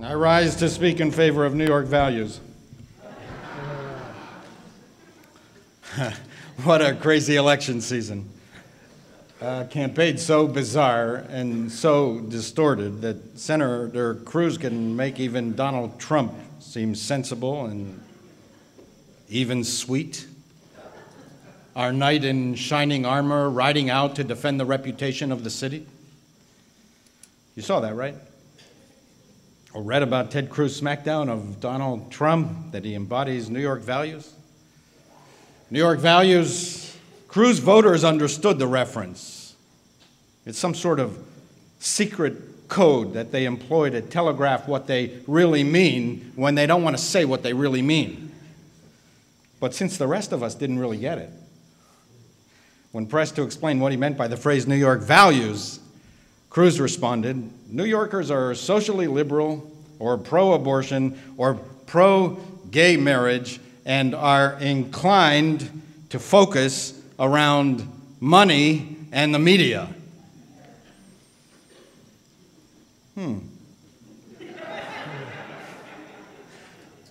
I rise to speak in favor of New York values. what a crazy election season. Uh, campaign so bizarre and so distorted that Senator Cruz can make even Donald Trump seem sensible and even sweet. Our knight in shining armor riding out to defend the reputation of the city. You saw that, right? Or read about Ted Cruz smackdown of Donald Trump that he embodies New York values? New York values, Cruz voters understood the reference. It's some sort of secret code that they employ to telegraph what they really mean when they don't want to say what they really mean. But since the rest of us didn't really get it, when pressed to explain what he meant by the phrase New York values, Cruz responded New Yorkers are socially liberal or pro abortion or pro gay marriage and are inclined to focus around money and the media. Hmm.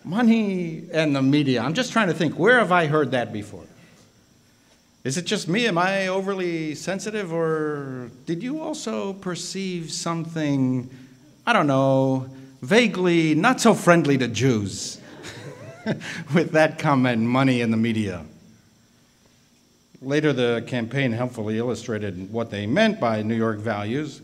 money and the media. I'm just trying to think where have I heard that before? Is it just me? Am I overly sensitive? Or did you also perceive something, I don't know, vaguely not so friendly to Jews with that comment, money in the media? Later, the campaign helpfully illustrated what they meant by New York values.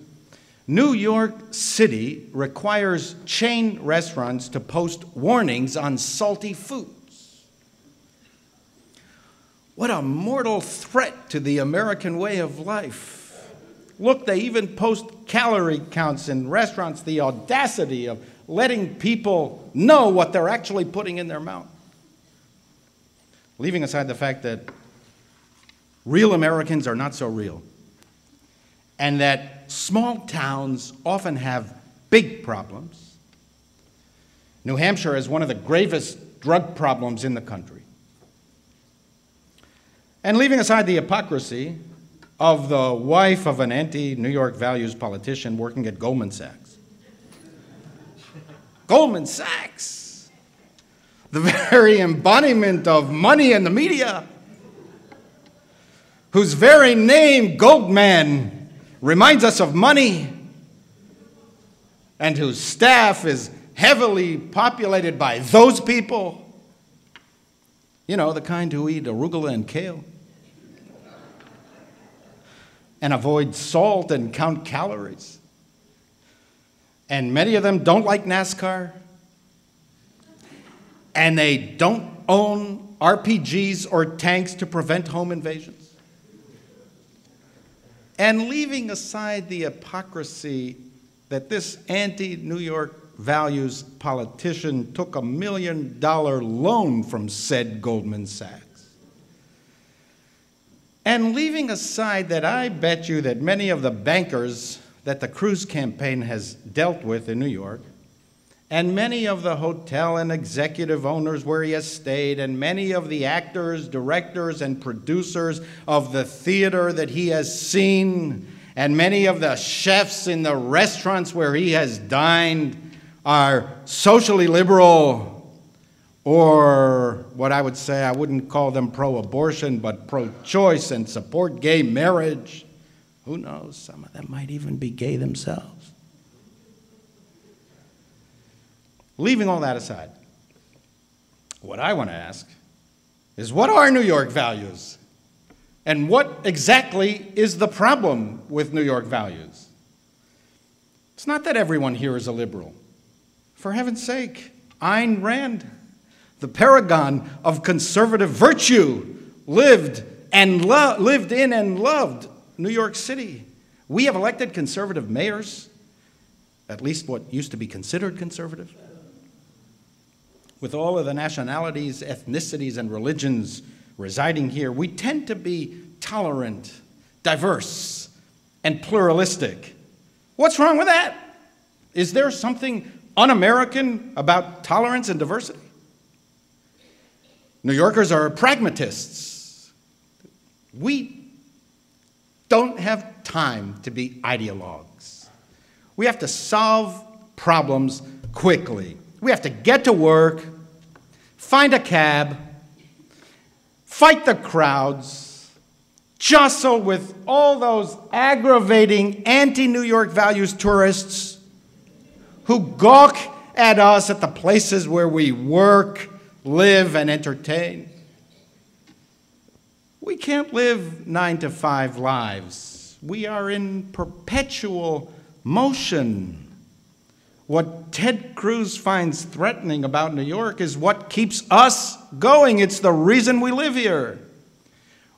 New York City requires chain restaurants to post warnings on salty foods. What a mortal threat to the American way of life. Look, they even post calorie counts in restaurants, the audacity of letting people know what they're actually putting in their mouth. Leaving aside the fact that real Americans are not so real, and that small towns often have big problems. New Hampshire has one of the gravest drug problems in the country. And leaving aside the hypocrisy of the wife of an anti New York values politician working at Goldman Sachs. Goldman Sachs, the very embodiment of money and the media, whose very name, Goldman, reminds us of money, and whose staff is heavily populated by those people. You know, the kind who eat arugula and kale and avoid salt and count calories. And many of them don't like NASCAR. And they don't own RPGs or tanks to prevent home invasions. And leaving aside the hypocrisy that this anti New York values politician took a million dollar loan from said Goldman Sachs and leaving aside that I bet you that many of the bankers that the Cruz campaign has dealt with in New York, and many of the hotel and executive owners where he has stayed, and many of the actors, directors, and producers of the theater that he has seen, and many of the chefs in the restaurants where he has dined are socially liberal or what I would say, I wouldn't call them pro abortion, but pro choice and support gay marriage. Who knows? Some of them might even be gay themselves. Leaving all that aside, what I want to ask is what are New York values? And what exactly is the problem with New York values? It's not that everyone here is a liberal. For heaven's sake, Ayn Rand the paragon of conservative virtue, lived and lo- lived in and loved New York City. We have elected conservative mayors, at least what used to be considered conservative. With all of the nationalities, ethnicities, and religions residing here, we tend to be tolerant, diverse, and pluralistic. What's wrong with that? Is there something un American about tolerance and diversity? New Yorkers are pragmatists. We don't have time to be ideologues. We have to solve problems quickly. We have to get to work, find a cab, fight the crowds, jostle with all those aggravating anti New York values tourists who gawk at us at the places where we work, live, and entertain. We can't live nine to five lives. We are in perpetual motion. What Ted Cruz finds threatening about New York is what keeps us going. It's the reason we live here.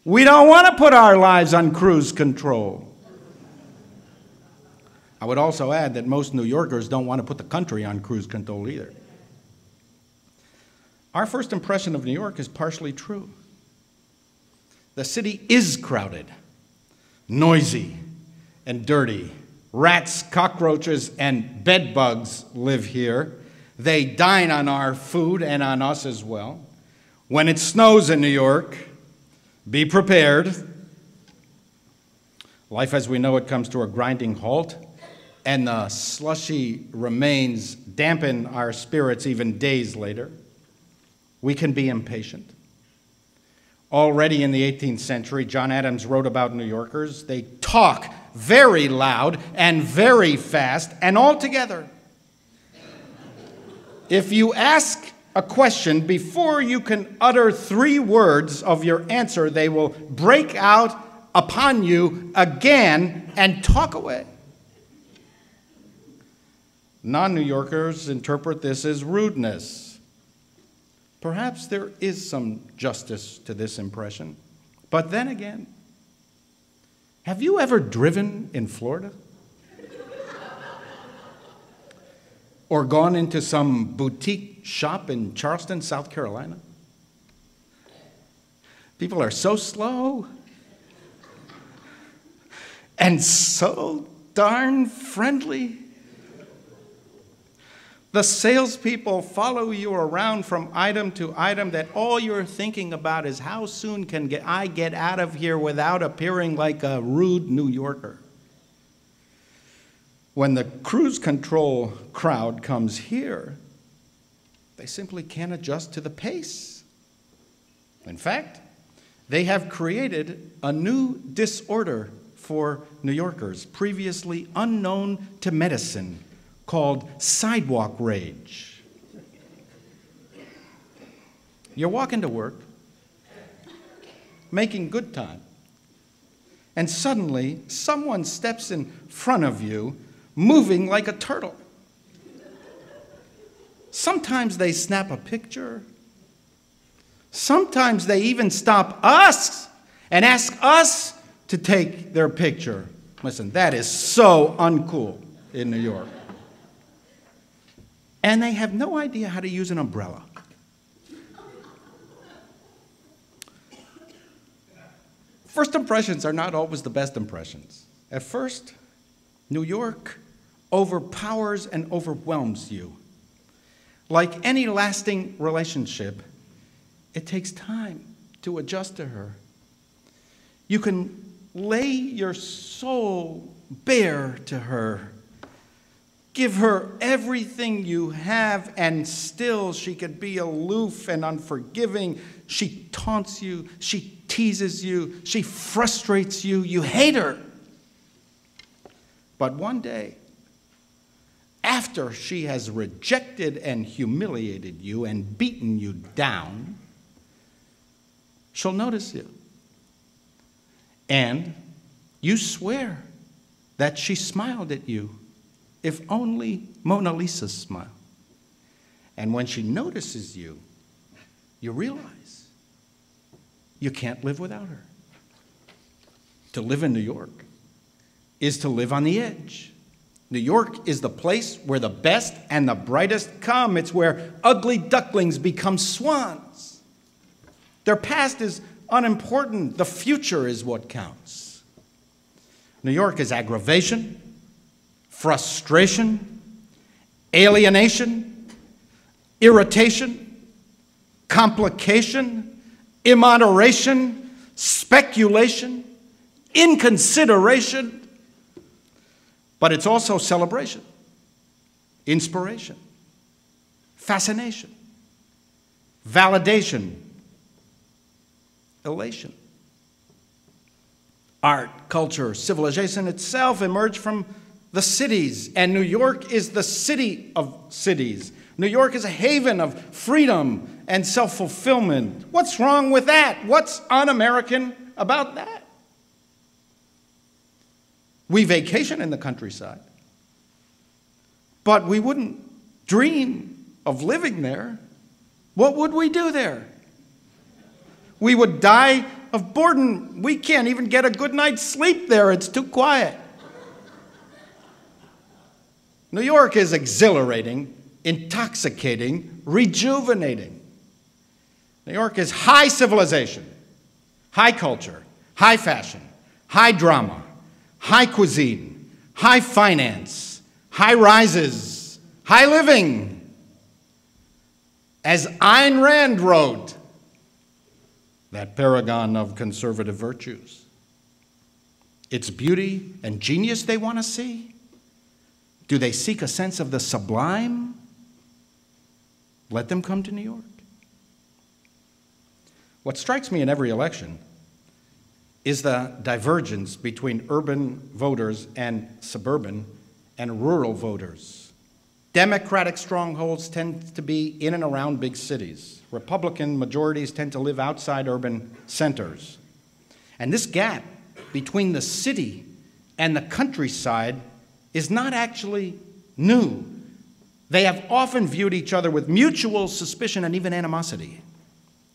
We don't want to put our lives on cruise control. I would also add that most New Yorkers don't want to put the country on cruise control either. Our first impression of New York is partially true. The city is crowded, noisy, and dirty. Rats, cockroaches, and bedbugs live here. They dine on our food and on us as well. When it snows in New York, be prepared. Life as we know it comes to a grinding halt, and the slushy remains dampen our spirits even days later. We can be impatient. Already in the 18th century, John Adams wrote about New Yorkers. They talk very loud and very fast and all together. If you ask a question before you can utter three words of your answer, they will break out upon you again and talk away. Non New Yorkers interpret this as rudeness. Perhaps there is some justice to this impression. But then again, have you ever driven in Florida? or gone into some boutique shop in Charleston, South Carolina? People are so slow and so darn friendly. The salespeople follow you around from item to item that all you're thinking about is how soon can I get out of here without appearing like a rude New Yorker. When the cruise control crowd comes here, they simply can't adjust to the pace. In fact, they have created a new disorder for New Yorkers, previously unknown to medicine called sidewalk rage. You're walking to work, making good time, and suddenly someone steps in front of you, moving like a turtle. Sometimes they snap a picture. Sometimes they even stop us and ask us to take their picture. Listen, that is so uncool in New York and they have no idea how to use an umbrella. First impressions are not always the best impressions. At first, New York overpowers and overwhelms you. Like any lasting relationship, it takes time to adjust to her. You can lay your soul bare to her Give her everything you have, and still she could be aloof and unforgiving. She taunts you, she teases you, she frustrates you, you hate her. But one day, after she has rejected and humiliated you and beaten you down, she'll notice you. And you swear that she smiled at you if only Mona Lisa smiled. And when she notices you, you realize you can't live without her. To live in New York is to live on the edge. New York is the place where the best and the brightest come. It's where ugly ducklings become swans. Their past is unimportant, the future is what counts. New York is aggravation, frustration, alienation, irritation, complication, immoderation, speculation, inconsideration, but it's also celebration, inspiration, fascination, validation, elation. Art, culture, civilization itself emerged from the cities, and New York is the city of cities. New York is a haven of freedom and self fulfillment. What's wrong with that? What's un American about that? We vacation in the countryside, but we wouldn't dream of living there. What would we do there? We would die of boredom. We can't even get a good night's sleep there, it's too quiet. New York is exhilarating, intoxicating, rejuvenating. New York is high civilization, high culture, high fashion, high drama, high cuisine, high finance, high rises, high living. As Ayn Rand wrote, that paragon of conservative virtues. It's beauty and genius they want to see? Do they seek a sense of the sublime? Let them come to New York. What strikes me in every election is the divergence between urban voters and suburban and rural voters. Democratic strongholds tend to be in and around big cities. Republican majorities tend to live outside urban centers. And this gap between the city and the countryside is not actually new. They have often viewed each other with mutual suspicion and even animosity.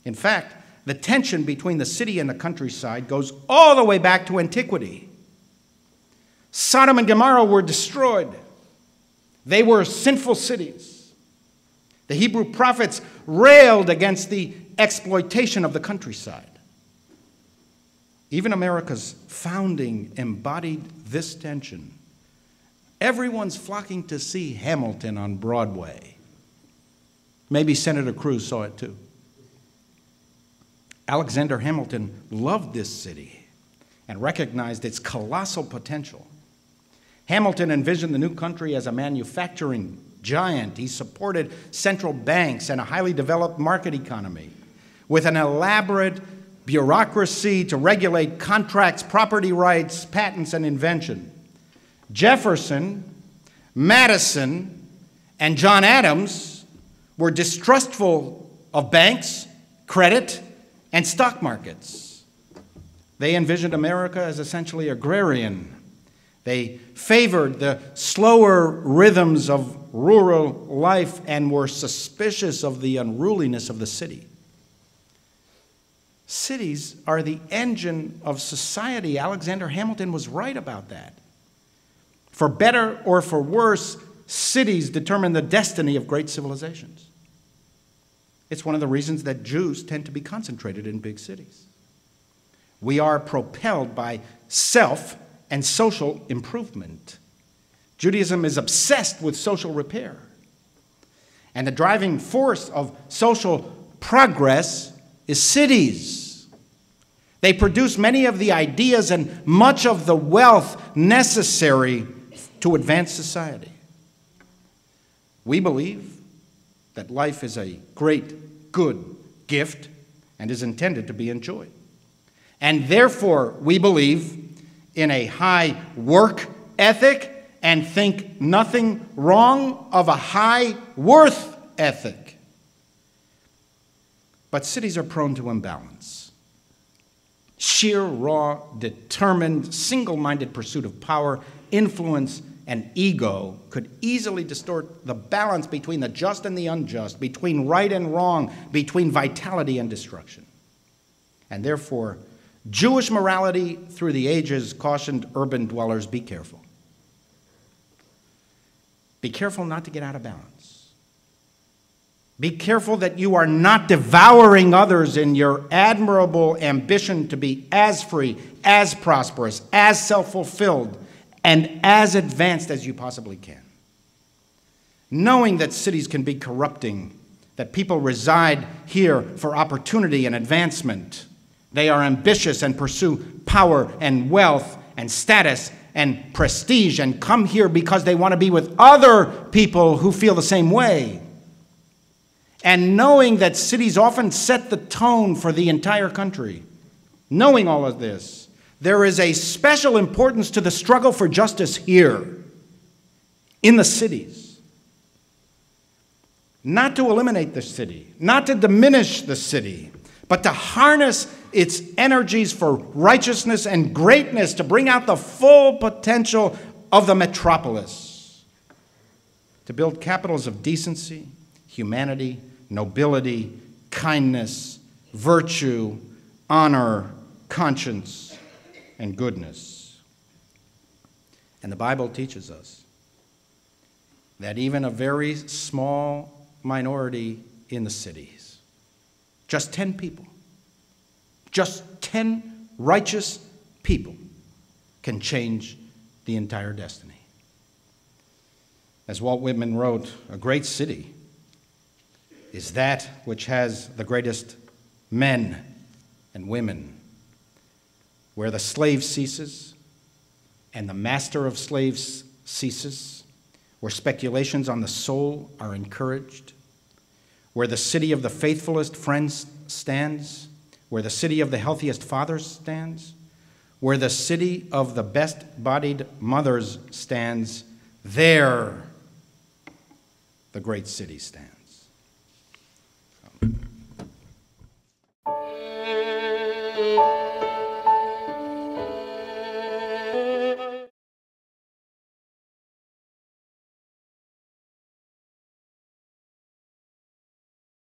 In fact, the tension between the city and the countryside goes all the way back to antiquity. Sodom and Gomorrah were destroyed, they were sinful cities. The Hebrew prophets railed against the exploitation of the countryside. Even America's founding embodied this tension. Everyone's flocking to see Hamilton on Broadway. Maybe Senator Cruz saw it too. Alexander Hamilton loved this city and recognized its colossal potential. Hamilton envisioned the new country as a manufacturing giant. He supported central banks and a highly developed market economy with an elaborate bureaucracy to regulate contracts, property rights, patents, and invention. Jefferson, Madison, and John Adams were distrustful of banks, credit, and stock markets. They envisioned America as essentially agrarian they favored the slower rhythms of rural life and were suspicious of the unruliness of the city. Cities are the engine of society. Alexander Hamilton was right about that. For better or for worse, cities determine the destiny of great civilizations. It's one of the reasons that Jews tend to be concentrated in big cities. We are propelled by self and social improvement. Judaism is obsessed with social repair. And the driving force of social progress is cities. They produce many of the ideas and much of the wealth necessary to advance society. We believe that life is a great, good gift and is intended to be enjoyed. And therefore, we believe in a high work ethic and think nothing wrong of a high worth ethic. But cities are prone to imbalance. Sheer, raw, determined, single minded pursuit of power, influence, and ego could easily distort the balance between the just and the unjust, between right and wrong, between vitality and destruction. And therefore, Jewish morality through the ages cautioned urban dwellers be careful. Be careful not to get out of balance. Be careful that you are not devouring others in your admirable ambition to be as free, as prosperous, as self fulfilled, and as advanced as you possibly can. Knowing that cities can be corrupting, that people reside here for opportunity and advancement they are ambitious and pursue power and wealth and status and prestige and come here because they want to be with other people who feel the same way. and knowing that cities often set the tone for the entire country, knowing all of this, there is a special importance to the struggle for justice here in the cities. Not to eliminate the city, not to diminish the city, but to harness its energies for righteousness and greatness to bring out the full potential of the metropolis, to build capitals of decency, humanity, nobility, kindness, virtue, honor, conscience, and goodness. And the Bible teaches us that even a very small minority in the cities, just 10 people, just 10 righteous people can change the entire destiny. As Walt Whitman wrote, a great city is that which has the greatest men and women, where the slave ceases and the master of slaves ceases, where speculations on the soul are encouraged, where the city of the faithfulest friends stands, where the city of the healthiest fathers stands, where the city of the best bodied mothers stands, there the great city stands.